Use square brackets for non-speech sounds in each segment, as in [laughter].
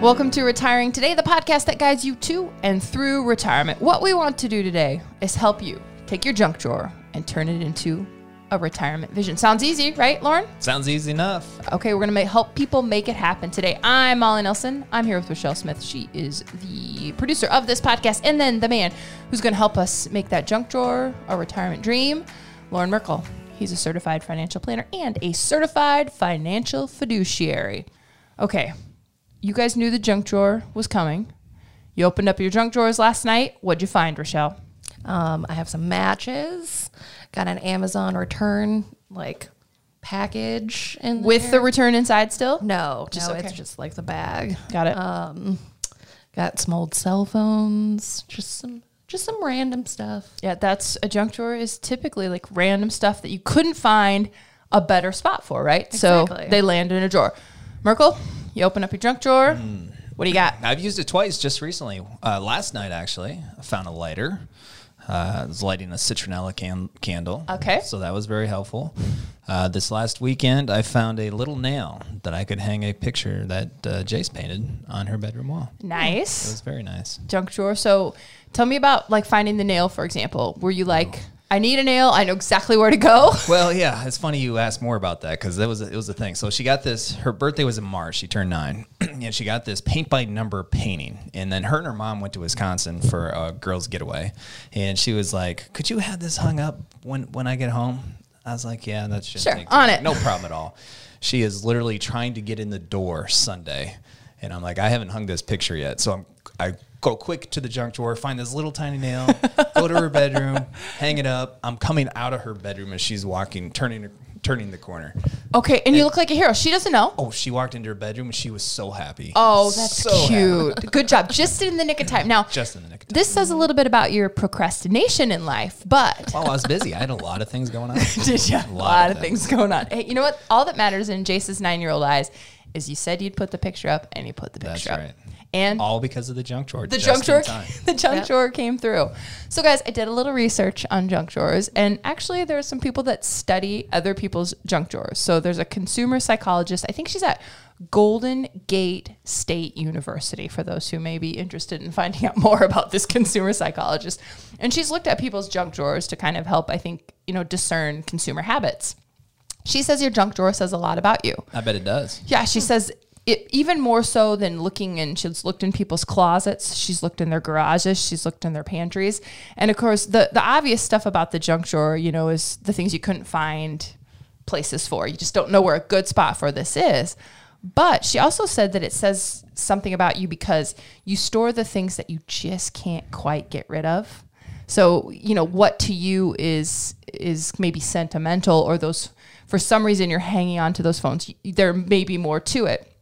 Welcome to Retiring Today, the podcast that guides you to and through retirement. What we want to do today is help you take your junk drawer and turn it into a retirement vision. Sounds easy, right, Loren? Sounds easy enough. Okay, we're going to help people make it happen today. I'm Molly Nelson. I'm here with Rochelle Smith. She is the producer of this podcast, and then the man who's going to help us make that junk drawer a retirement dream, Loren Merkle. He's a certified financial planner and a certified financial fiduciary. Okay, you guys knew the junk drawer was coming. You opened up your junk drawers last night. What'd you find, Rochelle? Um, I have some matches. Got an Amazon return like package in With there. the return inside still? no, Just no, okay. it's just like the bag. Got it. Um, got some old cell phones. Just some, just some random stuff. Yeah, that's a junk drawer is typically like random stuff that you couldn't find a better spot for, right? So they land in a drawer. Merkle, you open up your junk drawer. What do you got? I've used it twice just recently. Uh, last night, actually, I found a lighter. Uh, I was lighting a citronella can- candle. Okay. So that was very helpful. Uh, this last weekend, I found a little nail that I could hang a picture that uh, Jace painted on her bedroom wall. Nice. It was very nice. junk drawer. So tell me about like finding the nail, for example. Were you like, I need a nail. I know exactly where to go. [laughs] Well, yeah, it's funny you asked more about that because that was it was a thing. So she got this. Her birthday was in March. She turned nine, [clears throat] and she got this paint by number painting. And then her and her mom went to Wisconsin for a girls' getaway, and she was like, "Could you have this hung up when when I get home?" I was like, "Yeah, that's just Sure, on it. no problem at all." She is literally trying to get in the door Sunday, and I'm like, "I haven't hung this picture yet," so I'm I. Go quick to the junk drawer, find this little tiny nail, go to her bedroom, [laughs] hang it up. I'm coming out of her bedroom as she's walking, turning turning the corner. Okay, and you look like a hero. She doesn't know. Oh, she walked into her bedroom and she was so happy. Oh, that's So happy. cute. Good job. Just in the nick of time. Now, Just in the nick of time. this says a little bit about your procrastination in life, but While I was busy, I had a lot of things going on. [laughs] Did you? A lot, lot of of things going on. Hey, you know what? All that matters in Jace's nine year old eyes is you said you'd put the picture up and you put the That's picture up. right. And All because of the junk drawer. the junk drawer [laughs] the junk Yep. drawer came through. So guys, I did a little research on junk drawers and actually there are some people that study other people's junk drawers. So there's a consumer psychologist. I think she's at Golden Gate State University for those who may be interested in [laughs] finding out more about this consumer psychologist. And she's looked at people's junk drawers to kind of help I think, you know, discern consumer habits. She says your junk drawer says a lot about you. I bet it does. Yeah, she says it, even more so than looking in. She's looked in people's closets. She's looked in their garages. She's looked in their pantries. And of course, the the obvious stuff about the junk drawer, you know, is the things you couldn't find places for. You just don't know where a good spot for this is. But she also said that it says something about you because you store the things that you just can't quite get rid of. So, you know, what to you is is maybe sentimental or those for some reason you're hanging on to those phones. There may be more to it.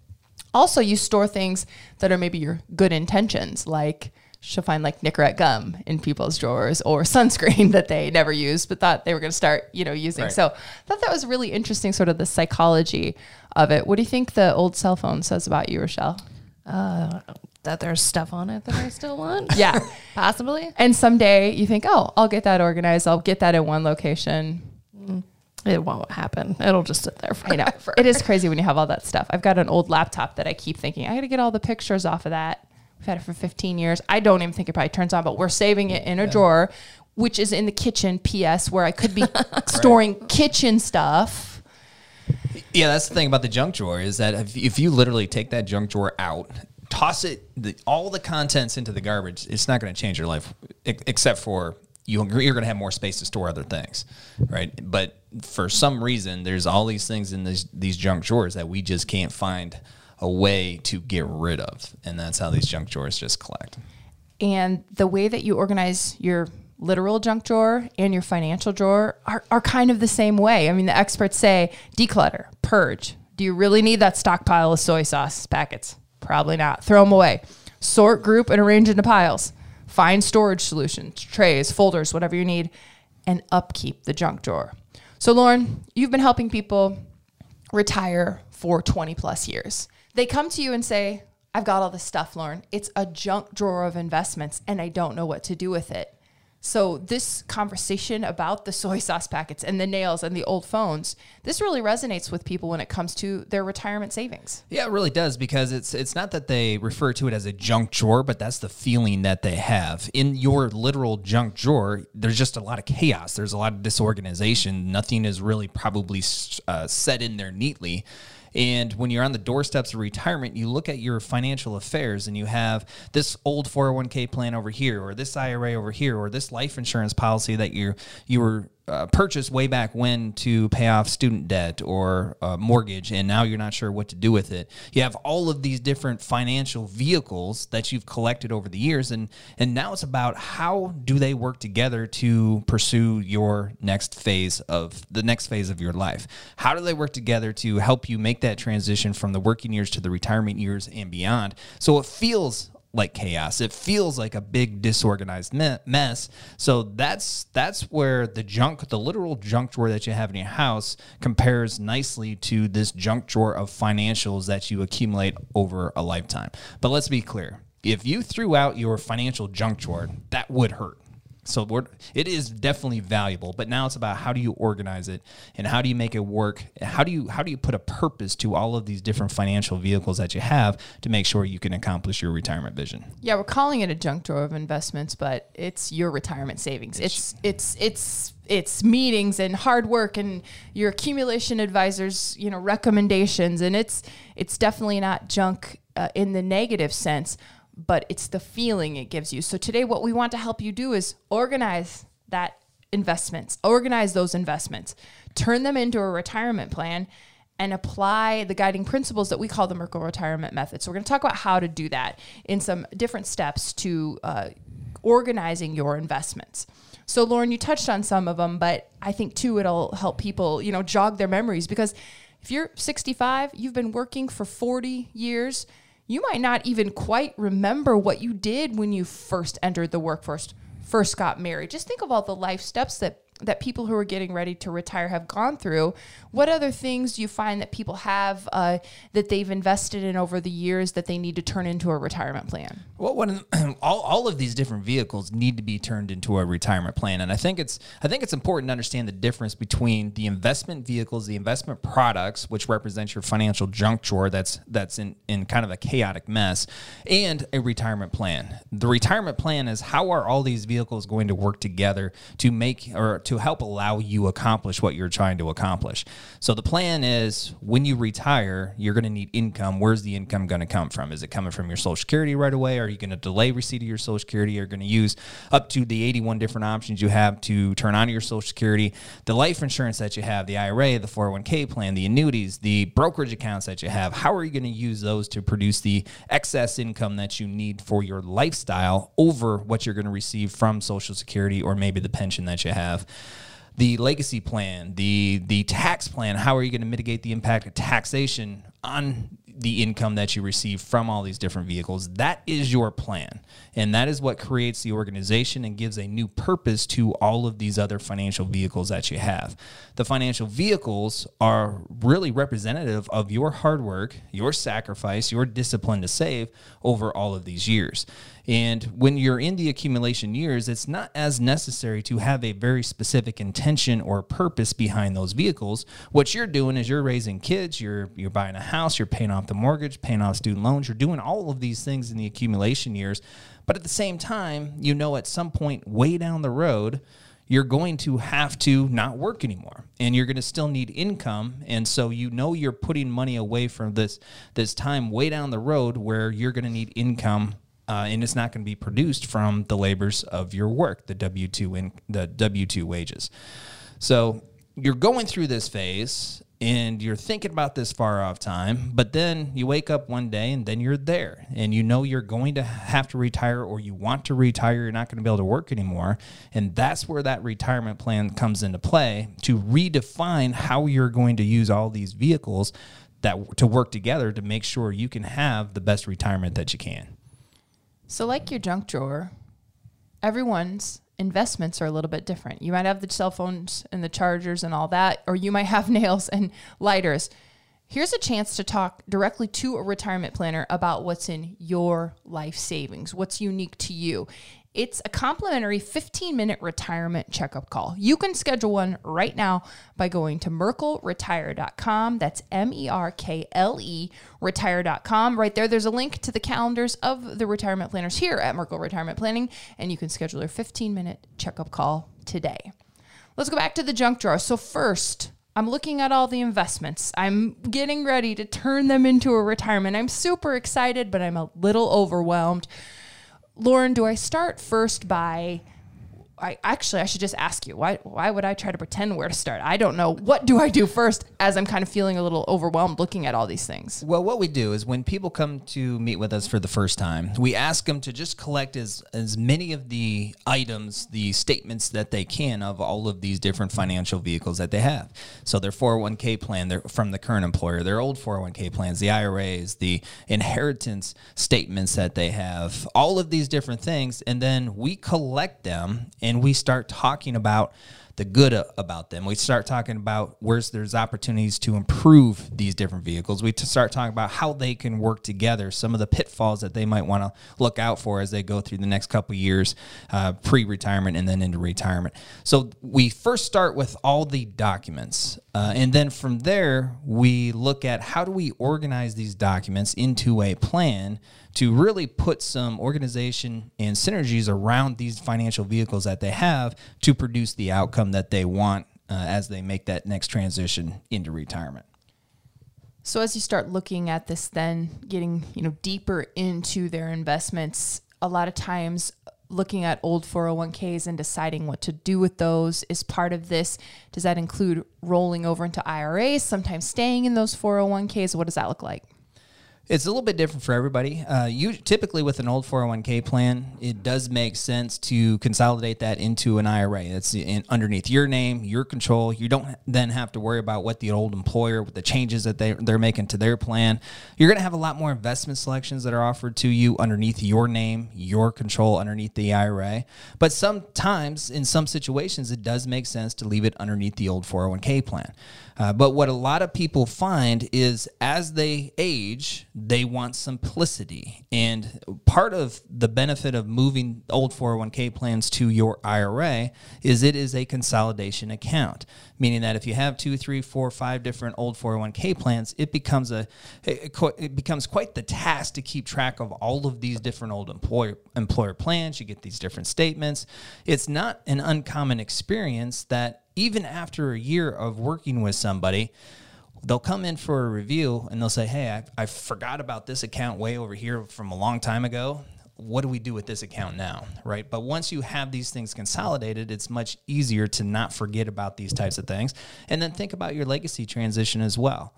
Also, you store things that are maybe your good intentions, like she'll find like Nicorette gum in people's drawers or [laughs] sunscreen that they never used but thought they were going to start, you know, using. Right. So, I thought that was really interesting, sort of the psychology of it. What do you think the old cell phone says about you, Rochelle? Uh, that there's stuff on it that I still want. Yeah. [laughs] Possibly. and someday you think, oh, I'll get that organized. I'll get that in one location. It won't happen. It'll just sit there I know. forever. It is crazy when you have all that stuff. I've got an old laptop that I keep thinking, I got to get all the pictures off of that. We've had it for 15 years. I don't even think it probably turns on, but we're saving it in a drawer, which is in the kitchen, PS, where I could be [laughs] storing kitchen stuff. Yeah, that's the thing about the junk drawer is that if, if you literally take that junk drawer out, toss it, the, all the contents into the garbage, it's not going to change your life, e- except for you, you're going to have more space to store other things, right? But for some reason, there's all these things in these these junk drawers that we just can't find a way to get rid of, and that's how these junk drawers just collect. And the way that you organize your literal junk drawer and your financial drawer are, are kind of the same way. I mean, the experts say declutter, purge. Do you really need that stockpile of soy sauce packets? Probably not. Throw them away. Sort, group, and arrange into piles. Find storage solutions, trays, folders, whatever you need, and upkeep the junk drawer. So, Loren, you've been helping people retire for 20 plus years. They come to you and say, I've got all this stuff, Loren. It's a junk drawer of investments and I don't know what to do with it. So this conversation about the soy sauce packets and the nails and the old phones, this really resonates with people when it comes to their retirement savings. Yeah, it really does because it's it's not that they refer to it as a junk drawer, but that's the feeling that they have. In your literal junk drawer, there's just a lot of chaos. There's a lot of disorganization. Nothing is really probably uh, set in there neatly. And when you're on the doorsteps of retirement, you look at your financial affairs and you have this old 401k plan over here, or this IRA over here, or this life insurance policy that you you were uh, purchased way back when to pay off student debt or uh, mortgage, and now you're not sure what to do with it. You have all of these different financial vehicles that you've collected over the years, and and now it's about how do they work together to pursue your next phase of the next phase of your life. How do they work together to help you make that transition from the working years to the retirement years and beyond? So it feels like chaos. It feels like a big disorganized mess. So that's that's where the junk, the literal junk drawer that you have in your house, compares nicely to this junk drawer of financials that you accumulate over a lifetime. But let's be clear: if you threw out your financial junk drawer, that would hurt. So it is definitely valuable, but now it's about how do you organize it and how do you make it work? How do you how do you put a purpose to all of these different financial vehicles that you have to make sure you can accomplish your retirement vision? Yeah, we're calling it a junk drawer of investments, but it's your retirement savings. It's it's it's it's meetings and hard work and your accumulation advisors, you know, recommendations, and it's it's definitely not junk uh, in the negative sense but it's the feeling it gives you. So today, what we want to help you do is organize that investments, organize those investments, turn them into a retirement plan, and apply the guiding principles that we call the Merkle Retirement Method. So we're going to talk about how to do that in some different steps to uh, organizing your investments. So Loren, you touched on some of them, but I think too it'll help people, you know, jog their memories because if you're 65, you've been working for 40 years you might not even quite remember what you did when you first entered the workforce, first got married. Just think of all the life steps that that people who are getting ready to retire have gone through. What other things do you find that people have uh, that they've invested in over the years that they need to turn into a retirement plan? Well, when, [clears throat] all, all of these different vehicles need to be turned into a retirement plan, and I think it's I think it's important to understand the difference between the investment vehicles, the investment products, which represents your financial junk drawer that's that's in in kind of a chaotic mess, and a retirement plan. The retirement plan is how are all these vehicles going to work together to make or to help allow you accomplish what you're trying to accomplish. So the plan is when you retire, you're going to need income. Where's the income going to come from? Is it coming from your social security right away? Are you going to delay receipt of your social security? Are you going to use up to the 81 different options you have to turn on your social security? The life insurance that you have, the IRA, the 401k plan, the annuities, the brokerage accounts that you have, how are you going to use those to produce the excess income that you need for your lifestyle over what you're going to receive from social security or maybe the pension that you have? The legacy plan, the the tax plan. How are you going to mitigate the impact of taxation on the income that you receive from all these different vehicles. That is your plan. And that is what creates the organization and gives a new purpose to all of these other financial vehicles that you have. The financial vehicles are really representative of your hard work, your sacrifice, your discipline to save over all of these years. And when you're in the accumulation years, it's not as necessary to have a very specific intention or purpose behind those vehicles. What you're doing is you're raising kids, you're you're buying a house, you're paying off the mortgage, paying off student loans, you're doing all of these things in the accumulation years. But at the same time, you know at some point way down the road, you're going to have to not work anymore and you're going to still need income and so you know you're putting money away from this this time way down the road where you're going to need income uh, and it's not going to be produced from the labors of your work, the W two in the W two wages. So you're going through this phase and you're thinking about this far off time, but then you wake up one day and then you're there and you know you're going to have to retire or you want to retire, you're not going to be able to work anymore. And that's where that retirement plan comes into play to redefine how you're going to use all these vehicles that to work together to make sure you can have the best retirement that you can. So, like your junk drawer, everyone's investments are a little bit different. You might have the cell phones and the chargers and all that, or you might have [laughs] nails and lighters. Here's a chance to talk directly to a retirement planner about what's in your life savings, what's unique to you. It's a complimentary 15 minute retirement checkup call. You can schedule one right now by going to merkleretire.com. That's M E R K L E retire.com. Right there, there's a link to the calendars of the retirement planners here at Merkle Retirement Planning, and you can schedule your 15 minute checkup call today. Let's go back to the junk drawer. So, first, I'm looking at all the investments. I'm getting ready to turn them into a retirement. I'm super excited, but I'm a little overwhelmed. Loren, do I start first by I actually I should just ask you why why would I try to pretend where to start? I don't know. What do I do first as I'm kind of feeling a little overwhelmed looking at all these things? Well, what we do is when people come to meet with us for the first time, we ask them to just collect as as many of the items, the statements that they can of all of these different financial vehicles that they have. So their 401k plan, their from the current employer, their old 401k plans, the IRAs, the inheritance statements that they have, all of these different things, and then we collect them and we start talking about the good about them. We start talking about where there's opportunities to improve these different vehicles. We start talking about how they can work together, some of the pitfalls that they might want to look out for as they go through the next couple years, uh, pre-retirement and then into retirement. So we first start with all the documents, uh, and then from there we look at how do we organize these documents into a plan to really put some organization and synergies around these financial vehicles that they have to produce the outcome that they want uh, as they make that next transition into retirement. So as you start looking at this then getting, you know, deeper into their investments, a lot of times looking at old 401ks and deciding what to do with those is part of this. Does that include rolling over into IRAs, sometimes staying in those 401ks? What does that look like? It's a little bit different for everybody. Uh, you typically with an old 401k plan, it does make sense to consolidate that into an IRA. That's in, underneath your name, your control. You don't then have to worry about what the old employer, with the changes that they they're making to their plan. You're going to have a lot more investment selections that are offered to you underneath your name, your control underneath the IRA. But sometimes, in some situations, it does make sense to leave it underneath the old 401k plan. Uh, but what a lot of people find is as they age, they want simplicity. And part of the benefit of moving old 401k plans to your IRA is it is a consolidation account, meaning that if you have two, three, four, five different old 401k plans, it becomes a it becomes quite the task to keep track of all of these different old employer employer plans. You get these different statements. It's not an uncommon experience that even after a year of working with somebody, they'll come in for a review and they'll say, Hey, I, I forgot about this account way over here from a long time ago. What do we do with this account now? Right. But once you have these things consolidated, it's much easier to not forget about these types of things. And then think about your legacy transition as well.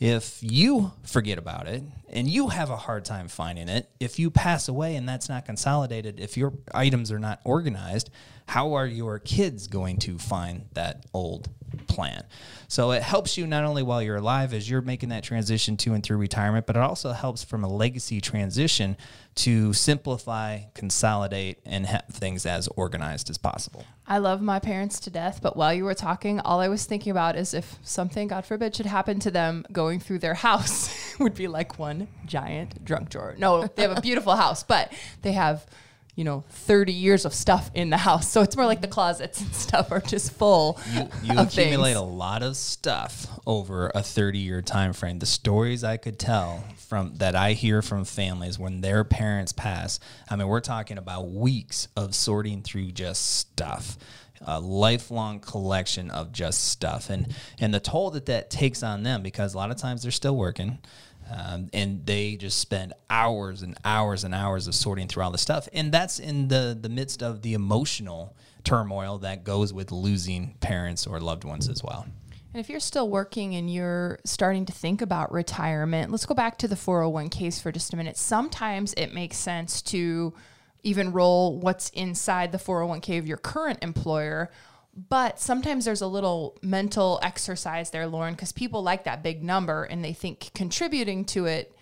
If you forget about it and you have a hard time finding it, if you pass away and that's not consolidated, if your items are not organized, how are your kids going to find that old plan? So it helps you not only while you're alive as you're making that transition to and through retirement, but it also helps from a legacy transition to simplify, consolidate, and have things as organized as possible. I love my parents to death, but while you were talking, all I was thinking about is if something, God forbid, should happen to them going through their [laughs] house, would be like one giant drunk drawer. No, they have a beautiful house, but they have you know 30 years of stuff in the house. So it's more like the closets and [laughs] stuff are just full you, you accumulate things. a lot of stuff over a 30 year time frame the stories i could tell from that i hear from families when their parents pass i mean we're talking about weeks of sorting through just stuff a lifelong collection of just stuff. And and the toll that that takes on them because a lot of times they're still working um, and they just spend hours and hours and hours of sorting through all the stuff. And that's in the, the midst of the emotional turmoil that goes with losing parents or loved ones as well. And if you're still working and you're starting to think about retirement, let's go back to the 401ks for just a minute. Sometimes it makes sense to even roll what's inside the 401k of your current employer but sometimes there's a little mental exercise there, Loren, because people like that big number and they think contributing to it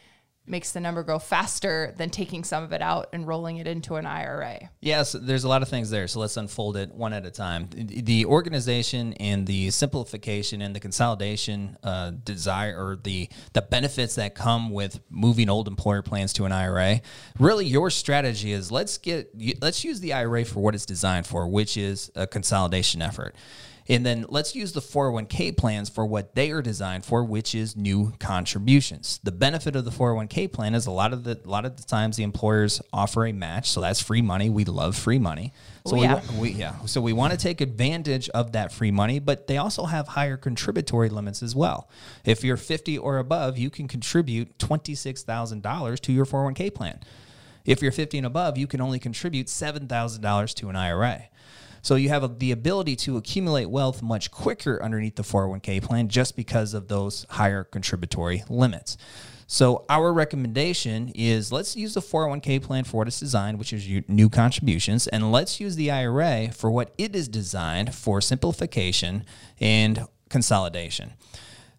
makes the number go faster than taking some of it out and rolling it into an IRA. Yes, there's a lot of things there. So let's unfold it one at a time. The organization and the simplification and the consolidation uh, desire or the the benefits that come with moving old employer plans to an IRA. Really, your strategy is let's get let's use the IRA for what it's designed for, which is a consolidation effort. And then let's use the 401k plans for what they are designed for, which is new contributions. The benefit of the 401k plan is a lot of the a lot of the times the employers offer a match, so that's free money. We love free money. So Oh, yeah. we, we yeah. So we want to take advantage of that free money, but they also have higher contributory limits as well. If you're 50 or above, you can contribute $26,000 to your 401k plan. If you're 50 and above, you can only contribute $7,000 to an IRA. So you have the ability to accumulate wealth much quicker underneath the 401k plan just because of those higher contributory limits. So our recommendation is let's use the 401k plan for what it's designed, which is new contributions, and let's use the IRA for what it is designed for simplification and consolidation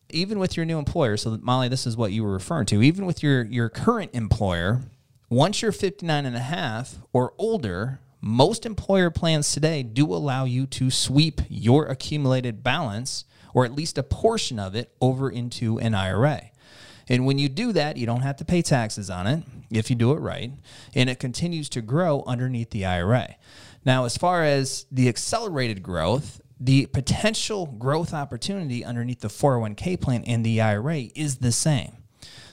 even with your new employer, so Molly, this is what you were referring to, even with your, your current employer, once you're 59 and a half or older, most employer plans today do allow you to sweep your accumulated balance or at least a portion of it over into an IRA. And when you do that, you don't have to pay taxes on it if you do it right, and it continues to grow underneath the IRA. Now, as far as the accelerated growth, the potential growth opportunity underneath the 401k plan and the IRA is the same.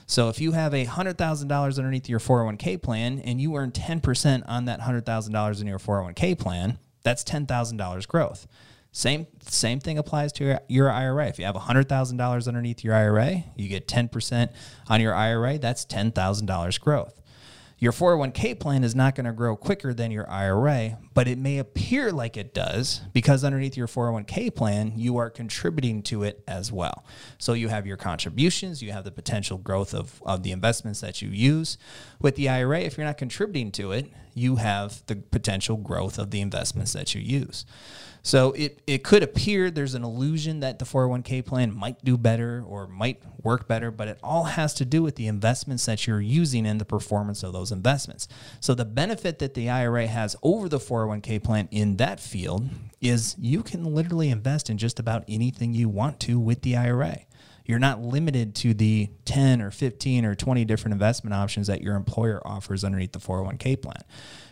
So if you have a $100,000 underneath your 401k plan and you earn 10% on that $100,000 in your 401k plan, that's $10,000 growth. Same same thing applies to your, your IRA. If you have $100,000 underneath your IRA, you get 10% on your IRA, that's $10,000 growth. Your 401k plan is not going to grow quicker than your IRA, but it may appear like it does because underneath your 401k plan, you are contributing to it as well. So you have your contributions, you have the potential growth of, of the investments that you use. With the IRA, if you're not contributing to it, you have the potential growth of the investments that you use. So it, it could appear there's an illusion that the 401k plan might do better or might work better, but it all has to do with the investments that you're using and the performance of those investments. So the benefit that the IRA has over the 401k plan in that field is you can literally invest in just about anything you want to with the IRA. You're not limited to the 10 or 15 or 20 different investment options that your employer offers underneath the 401k plan.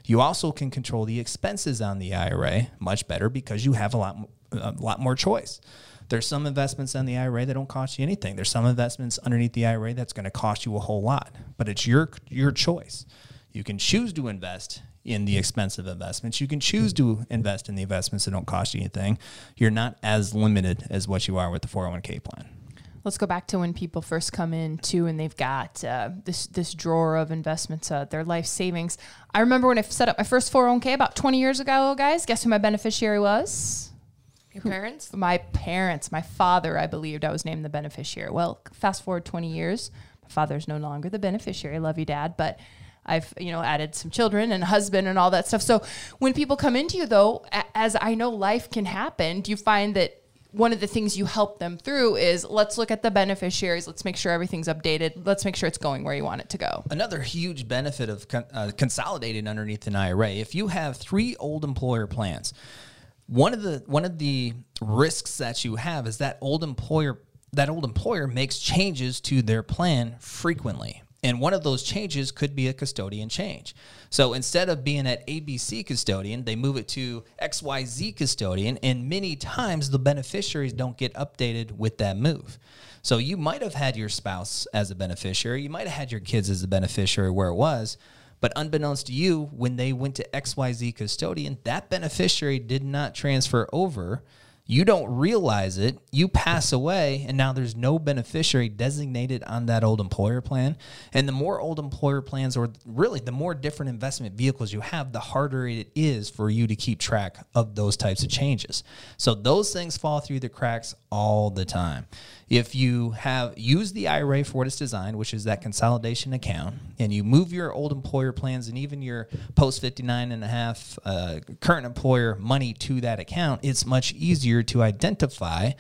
You also can control the expenses on the IRA much better because you have a lot, a lot more choice. There's some investments on the IRA that don't cost you anything. There's some investments underneath the IRA that's going to cost you a whole lot, but it's your your choice. You can choose to invest in the expensive investments. You can choose to invest in the investments that don't cost you anything. You're not as limited as what you are with the 401k plan. Let's go back to when people first come in too, and they've got uh, this this drawer of investments, uh, their life savings. I remember when I set up my first 401k about 20 years ago, guys. Guess who my beneficiary was? Your parents? My parents, my father, I believed I was named the beneficiary. Well, fast forward 20 years, my father's no longer the beneficiary. Love you, dad, but I've you know added some children and a husband and all that stuff. So when people come into you, though, a- as I know life can happen, do you find that one of the things you help them through is let's look at the beneficiaries, let's make sure everything's updated, let's make sure it's going where you want it to go. Another huge benefit of con- uh, consolidating underneath an IRA, if you have three old employer plans, one of the one of the risks that you have is that old employer that old employer makes changes to their plan frequently. And one of those changes could be a custodian change. So instead of being at ABC custodian, they move it to XYZ custodian, and many times the beneficiaries don't get updated with that move. So you might have had your spouse as a beneficiary, you might have had your kids as a beneficiary where it was, but unbeknownst to you, when they went to XYZ custodian, that beneficiary did not transfer over. You don't realize it. You pass away, and now there's no beneficiary designated on that old employer plan. And the more old employer plans, or really the more different investment vehicles you have, the harder it is for you to keep track of those types of changes. So those things fall through the cracks all the time. If you have used the IRA for what it's designed, which is that consolidation account, and you move your old employer plans and even your post 59 and a half uh, current employer money to that account, it's much easier to identify.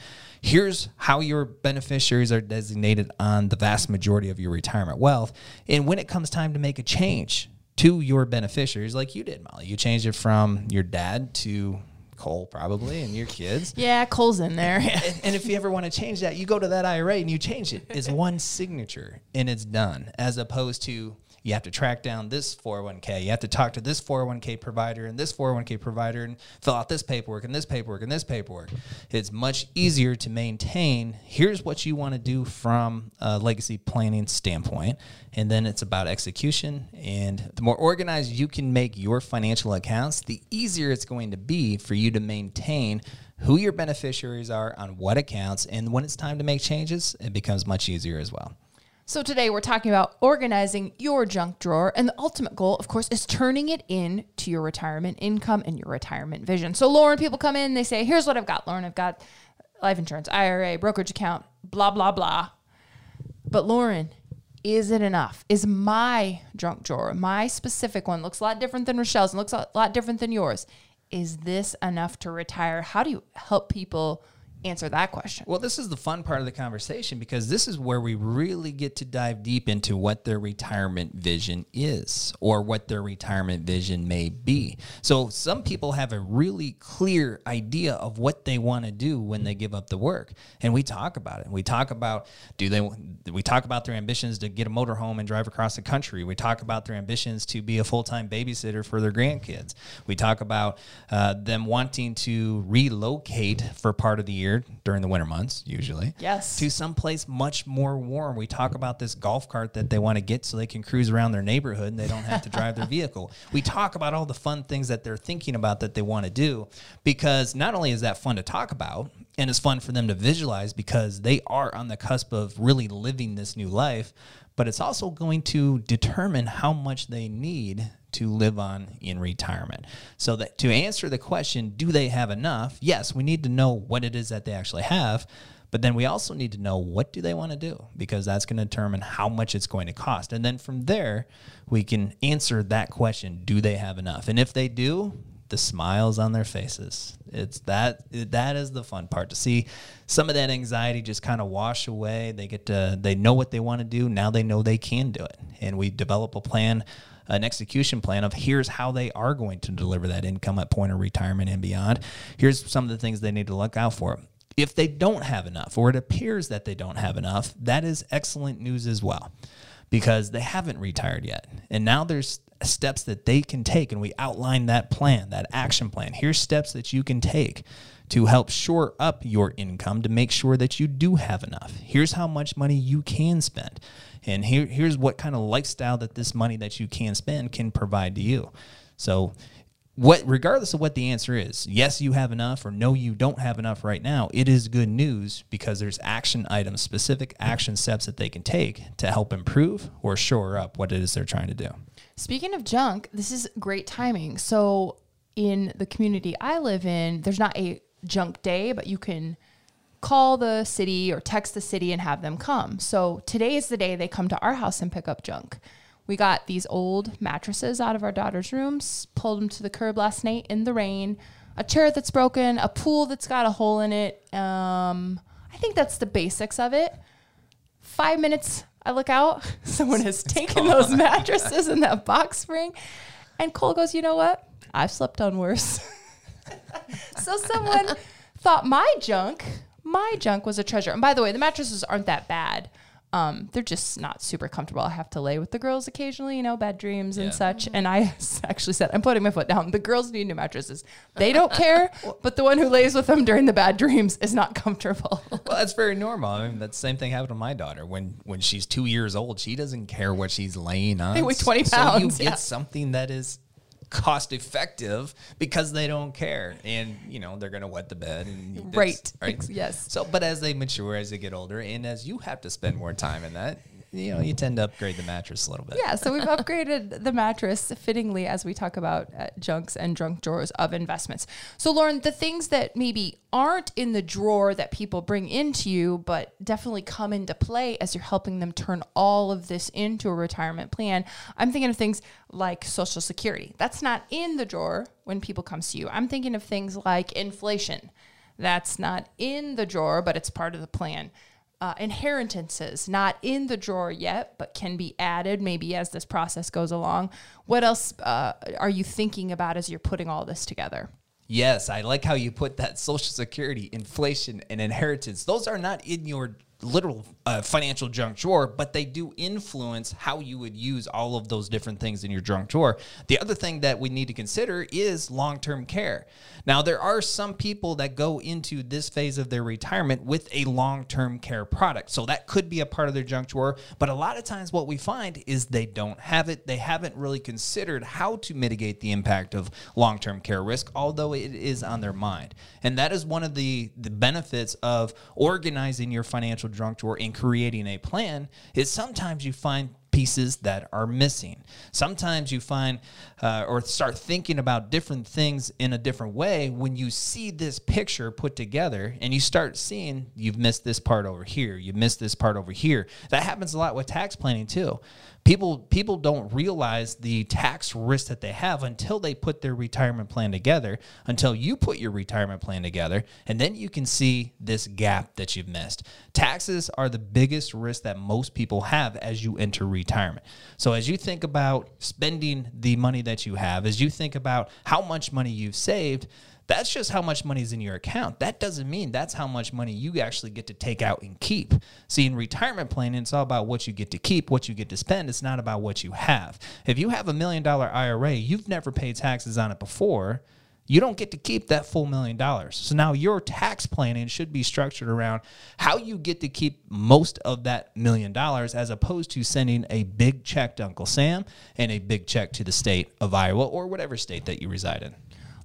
Here's how your beneficiaries are designated on the vast majority of your retirement wealth. And when it comes time to make a change to your beneficiaries, like you did, Molly, you changed it from your dad to Cole, probably, and your kids. [laughs] Yeah, Cole's in there. and, and if you ever want to change that, you go to that IRA and you change it. It's [laughs] one signature and it's done, as opposed to you have to track down this 401k. You have to talk to this 401k provider and this 401k provider and fill out this paperwork and this paperwork and this paperwork. It's much easier to maintain. Here's what you want to do from a legacy planning standpoint. And then it's about execution. And the more organized you can make your financial accounts, the easier it's going to be for you to maintain who your beneficiaries are on what accounts. And when it's time to make changes, it becomes much easier as well. So today we're talking about organizing your junk drawer, and the ultimate goal, of course, is turning it in to your retirement income and your retirement vision. So Loren, people come in, they say, "Here's what I've got, Loren. I've got life insurance, IRA, brokerage account, blah blah blah." But Loren, is it enough? Is my junk drawer, my specific one, looks a lot different than Rochelle's and looks a lot different than yours? Is this enough to retire? How do you help people? Answer that question. Well, this is the fun part of the conversation because this is where we really get to dive deep into what their retirement vision is or what their retirement vision may be. So, some people have a really clear idea of what they want to do when they give up the work. And we talk about it. We talk about do they we talk about their ambitions to get a motorhome and drive across the country. We talk about their ambitions to be a full-time babysitter for their grandkids. We talk about uh, them wanting to relocate for part of the year during the winter months, usually. Yes. To someplace much more warm. We talk about this golf cart that they want to get so they can cruise around their neighborhood and they don't have to drive their [laughs] vehicle. We talk about all the fun things that they're thinking about that they want to do because not only is that fun to talk about and it's fun for them to visualize because they are on the cusp of really living this new life, but it's also going to determine how much they need to live on in retirement. So that to answer the question, do they have enough? Yes, we need to know what it is that they actually have, but then we also need to know what do they want to do because that's going to determine how much it's going to cost. And then from there, we can answer that question, do they have enough? And if they do, the smiles on their faces. It's that that is the fun part to see some of that anxiety just kind of wash away. They get to they know what they want to do. Now they know they can do it. And we develop a plan an execution plan of here's how they are going to deliver that income at point of retirement and beyond. Here's some of the things they need to look out for. If they don't have enough, or it appears that they don't have enough, that is excellent news as well because they haven't retired yet. And now there's steps that they can take, and we outline that plan, that action plan. Here's steps that you can take to help shore up your income to make sure that you do have enough. Here's how much money you can spend. And here, here's what kind of lifestyle that this money that you can spend can provide to you. So, what regardless of what the answer is, yes, you have enough, or no, you don't have enough right now, it is good news because there's action items, specific action steps that they can take to help improve or shore up what it is they're trying to do. Speaking of junk, this is great timing. So, in the community I live in, there's not a junk day, but you can call the city or text the city and have them come. So today is the day they come to our house and pick up junk. We got these old mattresses out of our daughter's rooms, pulled them to the curb last night in the rain, a chair that's broken, a pool that's got a hole in it. Um, I think that's the basics of it. Five minutes, I look out, [laughs] someone has taken those mattresses and that box spring. And Cole goes, You know what? I've slept on worse. [laughs] so someone [laughs] thought my junk my junk was a treasure. And by the way, the mattresses aren't that bad. Um, they're just not super comfortable. I have to lay with the girls occasionally, you know, bed dreams and yeah. such. And I [laughs] actually said, I'm putting my foot down. The girls need new mattresses. They don't [laughs] care, but the one who lays with them during the bad dreams is not comfortable. [laughs] well, that's very normal. I mean, that the same thing happened to my daughter. When when she's two years old, she doesn't care what she's laying on. They weigh 20 pounds. So you get something that is cost effective because they don't care. And you know they're gonna wet the bed and right. right? [laughs] Yes. So but as they mature as they get older and as you have to spend more time in that you know, you tend to upgrade the mattress a little bit. Yeah, so we've [laughs] upgraded the mattress fittingly as we talk about uh, junks and junk drawers of investments. So, Loren, the things that maybe aren't in the drawer that people bring into you, but definitely come into play as you're helping them turn all of this into a retirement plan. I'm thinking of things like Social Security. That's not in the drawer when people come to you. I'm thinking of things like inflation That's not in the drawer, but it's part of the plan. Uh, inheritances, not in the drawer yet, but can be added maybe as this process goes along. What else uh, are you thinking about as you're putting all this together? Yes, I like how you put that Social Security, inflation, and inheritance. Those are not in your literal uh, financial junk drawer, but they do influence how you would use all of those different things in your junk drawer. The other thing that we need to consider is long term care. Now, there are some people that go into this phase of their retirement with a long term care product. So that could be a part of their junk drawer. But a lot of times, what we find is they don't have it. They haven't really considered how to mitigate the impact of long term care risk, although it is on their mind. And that is one of the, the benefits of organizing your financial junk drawer and creating a plan is sometimes you find pieces that are missing. Sometimes you find uh, or start thinking about different things in a different way when you see this picture put together and you start seeing you've missed this part over here, you missed this part over here. That happens a lot with tax planning too. People people don't realize the tax risk that they have until they put their retirement plan together, until you put your retirement plan together, and then you can see this gap that you've missed. Taxes are the biggest risk that most people have as you enter retirement. So as you think about spending the money that you have, as you think about how much money you've saved, that's just how much money is in your account. That doesn't mean that's how much money you actually get to take out and keep. See, in retirement planning, it's all about what you get to keep, what you get to spend. It's not about what you have. If you have a million dollar IRA, you've never paid taxes on it before. You don't get to keep that full million dollars. So now your tax planning should be structured around how you get to keep most of that million dollars as opposed to sending a big check to Uncle Sam and a big check to the state of Iowa or whatever state that you reside in.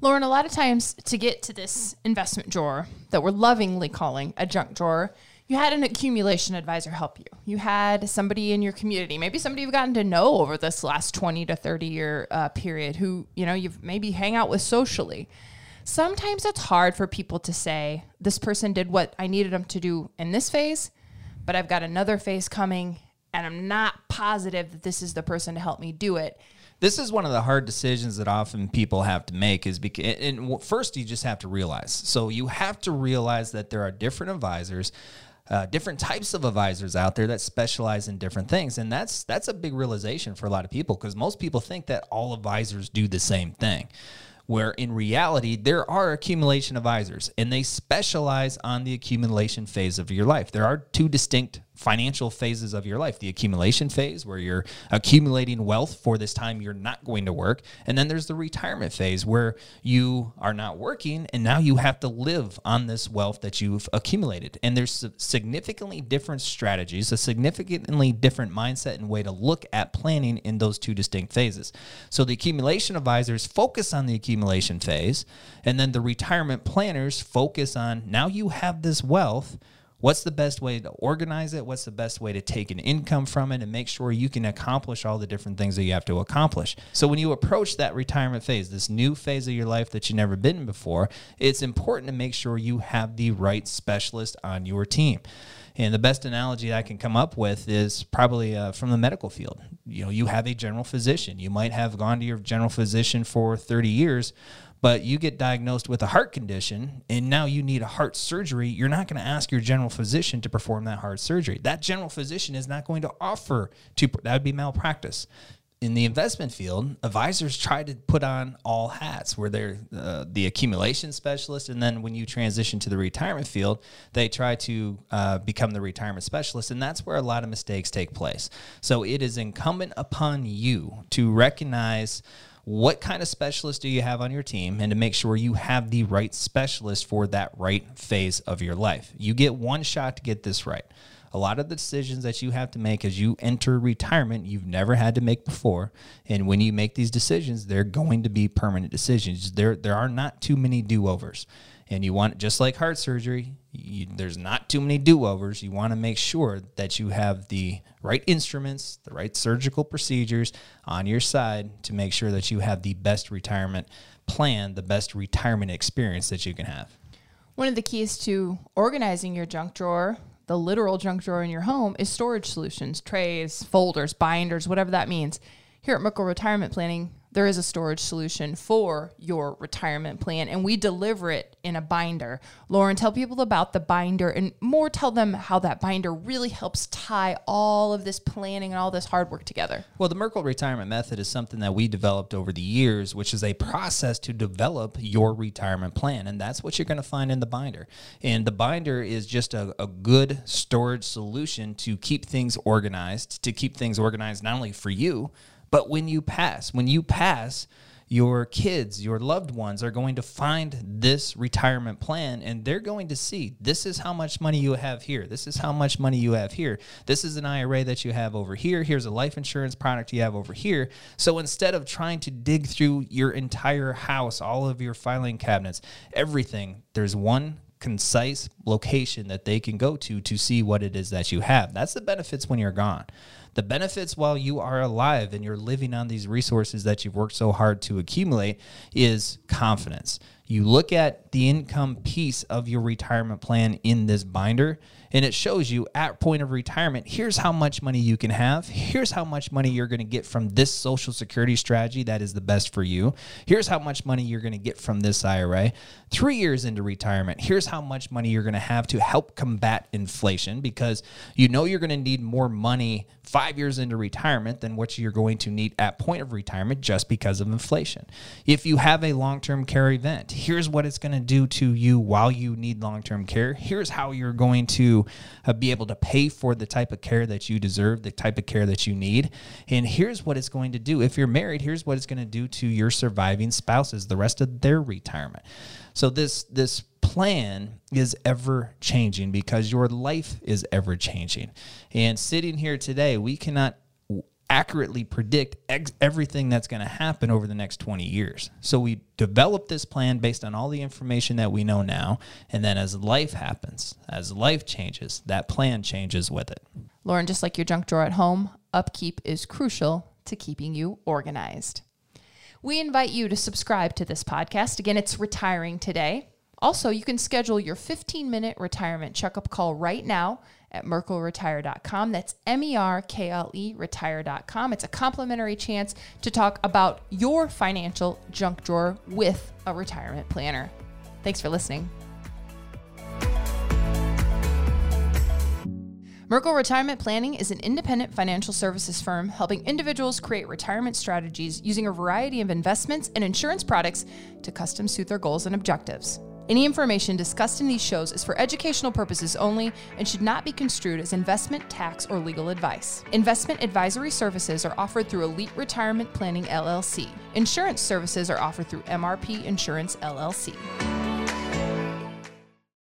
Loren, a lot of times to get to this investment drawer that we're lovingly calling a junk drawer, you had an accumulation advisor help you. You had somebody in your community, maybe somebody you've gotten to know over this last 20 to 30 year uh, period who, you know, you've maybe hang out with socially. Sometimes it's hard for people to say, this person did what I needed them to do in this phase, but I've got another phase coming and I'm not positive that this is the person to help me do it this is one of the hard decisions that often people have to make is because and first you just have to realize so you have to realize that there are different advisors uh, different types of advisors out there that specialize in different things. And that's that's a big realization for a lot of people because most people think that all advisors do the same thing where in reality there are accumulation advisors and they specialize on the accumulation phase of your life. There are two distinct financial phases of your life the accumulation phase, where you're accumulating wealth for this time you're not going to work. And then there's the retirement phase, where you are not working and now you have to live on this wealth that you've accumulated. And there's significantly different strategies, a significantly different mindset and way to look at planning in those two distinct phases. So the accumulation advisors focus on the accumulation phase, and then the retirement planners focus on now you have this wealth what's the best way to organize it what's the best way to take an income from it and make sure you can accomplish all the different things that you have to accomplish so when you approach that retirement phase this new phase of your life that you've never been in before it's important to make sure you have the right specialist on your team and the best analogy I can come up with is probably uh, from the medical field. You know, you have a general physician. You might have gone to your general physician for 30 years, but you get diagnosed with a heart condition and now you need a heart surgery, you're not going to ask your general physician to perform that heart surgery. That general physician is not going to offer to, that would be malpractice. In the investment field, advisors try to put on all hats where they're uh, the accumulation specialist. And then when you transition to the retirement field, they try to uh, become the retirement specialist. And that's where a lot of mistakes take place. So it is incumbent upon you to recognize what kind of specialist do you have on your team and to make sure you have the right specialist for that right phase of your life. You get one shot to get this right. A lot of the decisions that you have to make as you enter retirement, you've never had to make before. And when you make these decisions, they're going to be permanent decisions. There, there are not too many do overs and you want just like heart surgery you, there's not too many do-overs. You want to make sure that you have the right instruments the right surgical procedures on your side to make sure that you have the best retirement plan the best retirement experience that you can have. One of the keys to organizing your junk drawer the literal junk drawer in your home is storage solutions trays folders binders whatever that means. Here at Merkle Retirement Planning there is a storage solution for your retirement plan, and we deliver it in a binder. Loren, tell people about the binder and more tell them how that binder really helps tie all of this planning and all this hard work together. Well, the Merkle retirement method is something that we developed over the years, which is a process to develop your retirement plan. And that's what you're going to find in the binder. And the binder is just a, a good storage solution to keep things organized, to keep things organized not only for you, but when you pass, when you pass, your kids, your loved ones are going to find this retirement plan and they're going to see this is how much money you have here. This is how much money you have here. This is an IRA that you have over here. Here's a life insurance product you have over here. So instead of trying to dig through your entire house, all of your filing cabinets, everything, there's one concise location that they can go to to see what it is that you have. That's the benefits when you're gone. The benefits while you are alive and you're living on these resources that you've worked so hard to accumulate is confidence. You look at the income piece of your retirement plan in this binder, and it shows you at point of retirement here's how much money you can have. Here's how much money you're going to get from this social security strategy that is the best for you. Here's how much money you're going to get from this ira three years into retirement here's how much money you're going to have to help combat inflation because you know you're going to need more money five years into retirement than what you're going to need at point of retirement just because of inflation. If you have a long-term care event here's what it's going to do to you while you need long-term care. Here's how you're going to uh, be able to pay for the type of care that you deserve, the type of care that you need. And here's what it's going to do. If you're married, here's what it's going to do to your surviving spouses, the rest of their retirement. So this this plan is ever changing because your life is ever changing. And sitting here today, we cannot accurately predict ex- everything that's going to happen over the next 20 years. So we develop this plan based on all the information that we know now. And then as life happens, as life changes, that plan changes with it. Loren, just like your junk drawer at home, upkeep is crucial to keeping you organized. We invite you to subscribe to this podcast. Again, it's retiring today. Also, you can schedule your 15 minute retirement checkup call right now at merkleretire.com. That's M E R K L E retire.com. It's a complimentary chance to talk about your financial junk drawer with a retirement planner. Thanks for listening. Merkle Retirement Planning is an independent financial services firm helping individuals create retirement strategies using a variety of investments and insurance products to custom suit their goals and objectives. Any information discussed in these shows is for educational purposes only and should not be construed as investment, tax, or legal advice. Investment advisory services are offered through Elite Retirement Planning LLC. Insurance services are offered through MRP Insurance LLC.